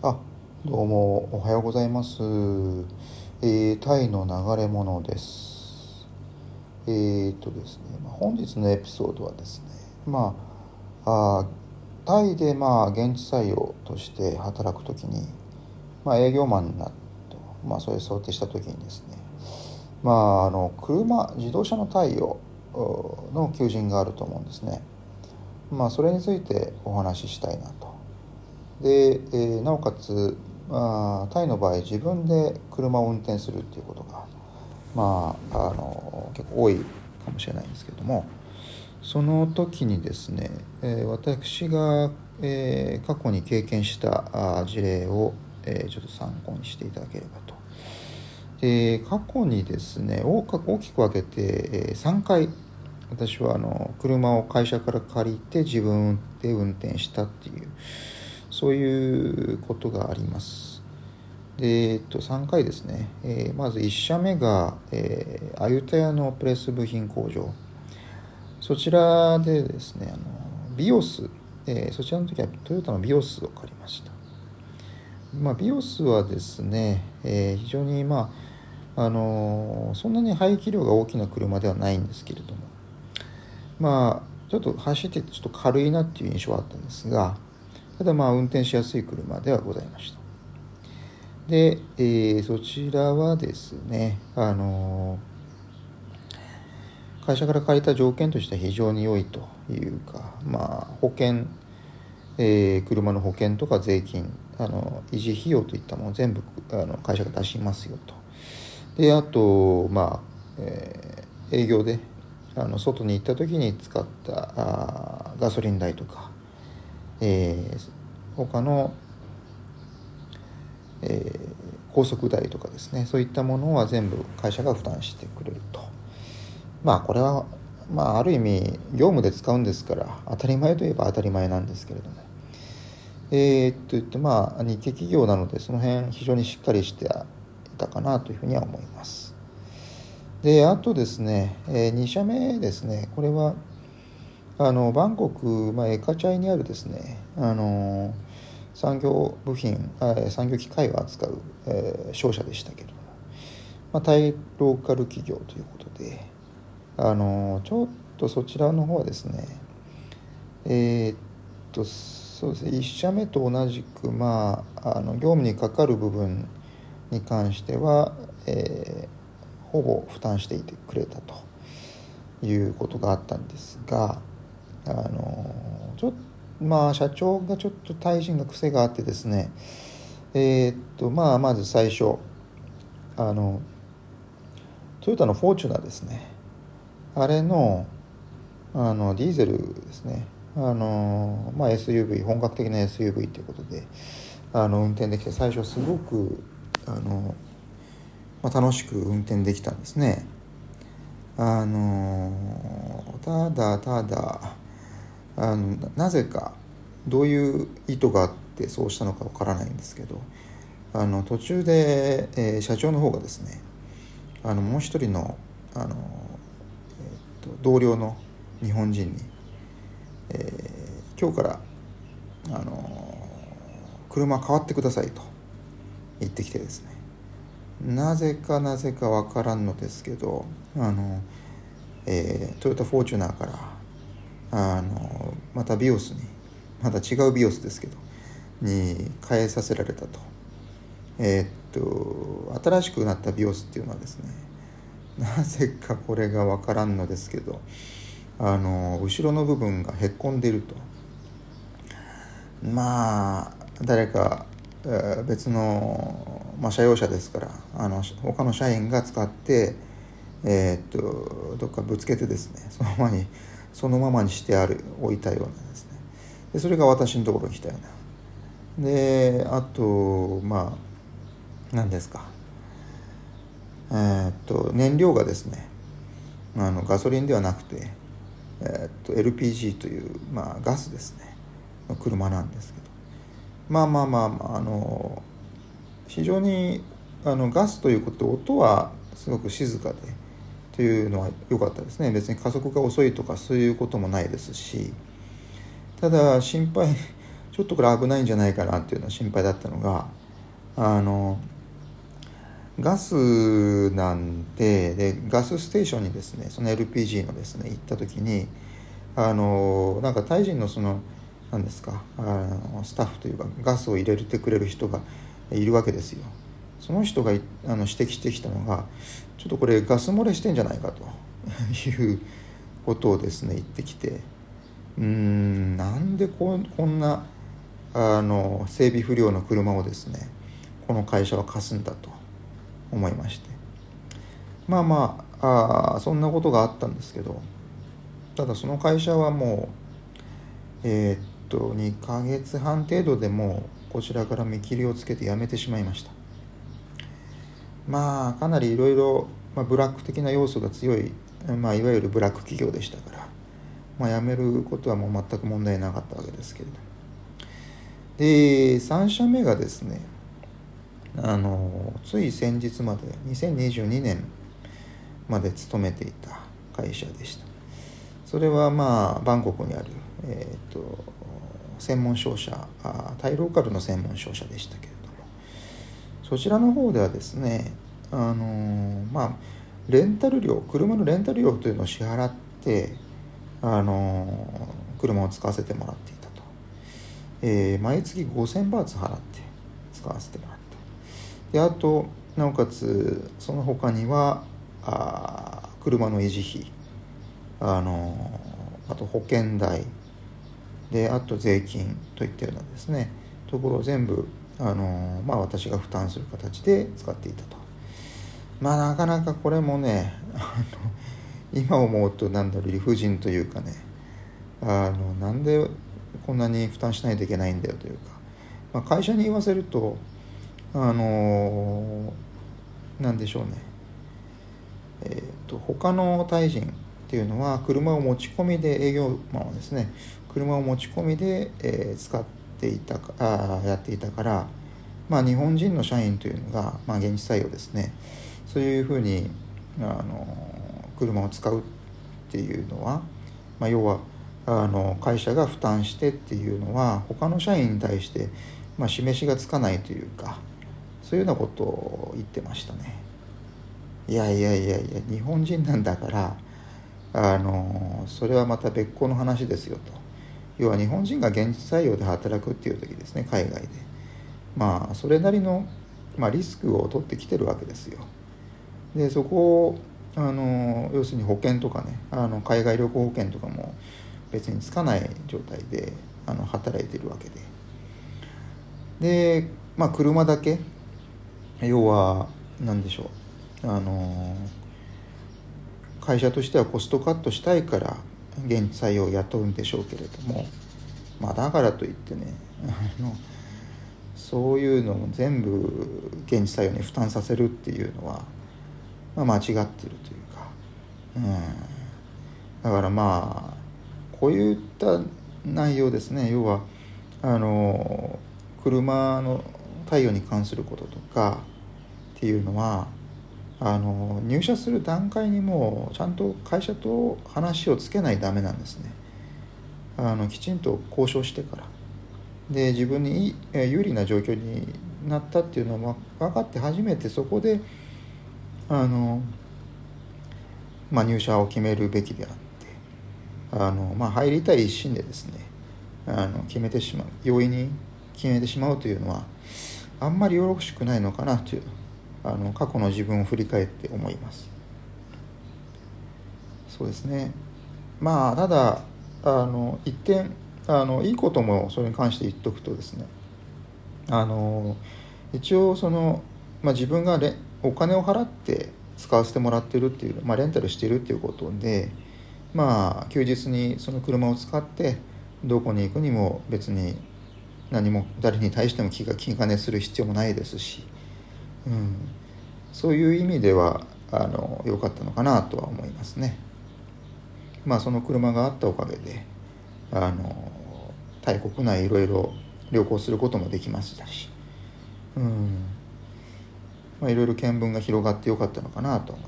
あどうもおはようございます、えー、タイの流れ物です。えー、っとですね、まあ、本日のエピソードはですねまああタイでまあ現地採用として働く時に、まあ、営業マンになると、まあ、そういう想定した時にですねまああの車自動車の貸与の求人があると思うんですね。まあそれについてお話ししたいなと。で、えー、なおかつ、あ、タイの場合自分で車を運転するっていうことがまああの結構多いかもしれないんですけどもその時にですね、えー、私が、えー、過去に経験したあ事例を、えー、ちょっと参考にしていただければと。で過去にですね大きく分けて、えー、3回私はあの車を会社から借りて自分で運転したっていうそういうことがあります。で、えっと、3回ですね、えー、まず1社目が、えー、アユタヤのプレス部品工場。そちらでですねあのビオス、えー、そちらの時はトヨタのビオスを借りました、まあ、ビオスはですね、え、非常にまああのそんなに排気量が大きな車ではないんですけれども。まあちょっと走ってちょっと軽いなっていう印象はあったんですがただまあ運転しやすい車ではございました。で、えー、そちらはですねあの会社から借りた条件としては非常に良いというかまあ保険、えー、車の保険とか税金あの維持費用といったもの全部あの会社が出しますよと。であとまあ、えー、営業であの外に行った時に使ったあガソリン代とか、えー、他の、えー、高速代とかですねそういったものは全部会社が負担してくれると。まあこれはまあある意味業務で使うんですから当たり前といえば当たり前なんですけれども。えー、っと言ってまあ日系企業なのでその辺非常にしっかりしていたかなというふうには思います。であとですね、えー、2社目ですね。これはあのバンコク、まあ、エカチャイにあるですねあの産業部品産業機械を扱う、えー、商社でしたけれども、まあ、タイローカル企業ということであのちょっとそちらの方はですねえー、っとそうですね1社目と同じくまああの業務にかかる部分に関しては、えー、ほぼ負担していてくれたということがあったんですがあのちょっまあ社長がちょっと対人が癖があってですね。えー、っとまあまず最初あのトヨタのフォーチュナーですね。あれのあのディーゼルですね。あの、まあ、SUV 本格的な SUV ということであの運転できて最初すごくあのまあ、楽しく運転できたんですね。あのただただあのなぜかどういう意図があってそうしたのかわからないんですけどあの途中で、えー、社長の方がですねあのもう一人のあの、えー、と同僚の日本人に、えー、今日からあの車変わってくださいと言ってきてですね。なぜかなぜか分からんのですけどあの、えー、トヨタフォーチュナーからあのまたビオスにまた違うビオスですけどに変えさせられたと。えー、っと新しくなったビオスっていうのはですね なぜかこれが分からんのですけどあの後ろの部分がへっこんでると。まあ誰か別の、まあ、社用車ですからあの他の社員が使って、えー、っとどっかぶつけてですねそのままにそのままにしてある置いたようなですね。でそれが私のところに来たような。であとまあ何ですか。えー、っと燃料がですねあのガソリンではなくて、えー、っと LPG という、まあ、ガスですね。の車なんですけど。まあまあまあ、まあ、あの非常にあのガスということ音はすごく静かでというのは良かったですね。別に加速が遅いとかそういうこともないですし。ただ心配 ちょっとこれ危ないんじゃないかなっていうのは心配だったのがあのガスなんででガスステーションにですねその LPG のですね行った時にあのなんかタイ人のその何ですかあのスタッフというかガスを入れてくれる人がいるわけですよ。その人があの指摘してきたのがちょっとこれガス漏れしてんじゃないかと いうことをですね言ってきてうーんなんでここんなあの整備不良の車をですねこの会社は貸すんだと思いまして。まあまああそんなことがあったんですけどただその会社はもうえー、っと2ヶ月半程度でもうこちらから見切りをつけて辞めてしまいました。まあかなりいろいろブラック的な要素が強い、まあ、いわゆるブラック企業でしたから、まあ、辞めることはもう全く問題なかったわけですけれどで3社目がですねあのつい先日まで2022年まで勤めていた会社でした。それはまあバンコクにある、えーと、専門商社あタイローカルの専門商社でしたけどそちらの方ではですねあのまあレンタル料車のレンタル料というのを支払ってあの車を使わせてもらっていたと、えー、毎月5000バーツ払って使わせてもらってであとなおかつその他にはあ車の維持費あのあと保険代であと税金といったようなですねところを全部あの、まあ、私が負担する形で使っていたと。まあなかなかこれもねあの今思うとなんだろう理不尽というかねあのなんでこんなに負担しないといけないんだよというか、まあ、会社に言わせるとあのなんでしょうね。えっ、ー、と他のタイ人っていうのは車を持ち込みで営業マンはですね車を持ち込みで、えー、使ってていたあやっていたからまあ日本人の社員というのが、まあ、現実採用ですねそういうふうにあの車を使うっていうのは、まあ、要はあの会社が負担してっていうのは他の社員に対して、まあ、示しがつかないというかそういうようなことを言ってましたね。いやいやいやいや日本人なんだからあのそれはまた別個の話ですよと要は日本人が現実採用で働くっていう時ですね海外でまあそれなりの、まあ、リスクを取ってきてるわけですよ。でそこをあの要するに保険とかねあの海外旅行保険とかも別につかない状態であの働いてるわけででまあ車だけ要は何でしょうあの会社としてはコストカットしたいから現採用を雇うんでしょうけれどもまあだからといってねあのそういうのを全部現地採用に負担させるっていうのはまあ、間違ってるというか、うん、だからまあこういった内容ですね。要はあの車の貸与に関することとかっていうのはあの入社する段階にもちゃんと会社と話をつけないとダメなんですね。あのきちんと交渉してから。で自分に有利な状況になったっていうのは分かって初めてそこであの、まあ、入社を決めるべきであってあの、まあ、入りたい一心でですねあの決めてしまう容易に決めてしまうというのはあんまりよろしくないのかなというあの過去の自分を振り返って思います。そうですね。まあただあの一点あのいいこともそれに関して言っとくとですね。あの一応その、まあ、自分がお金を払って使わせてもらってるっていう、まあ、レンタルしてるっていうことでまあ休日にその車を使ってどこに行くにも別に何も誰に対しても気が気兼ねする必要もないですし、うん、そういう意味ではあの良かったのかなとは思いますね。まあその車があったおかげであのタイ国内いろいろ旅行することもできましたし、うん、まあ、いろいろ見聞が広がってよかったのかなと思います。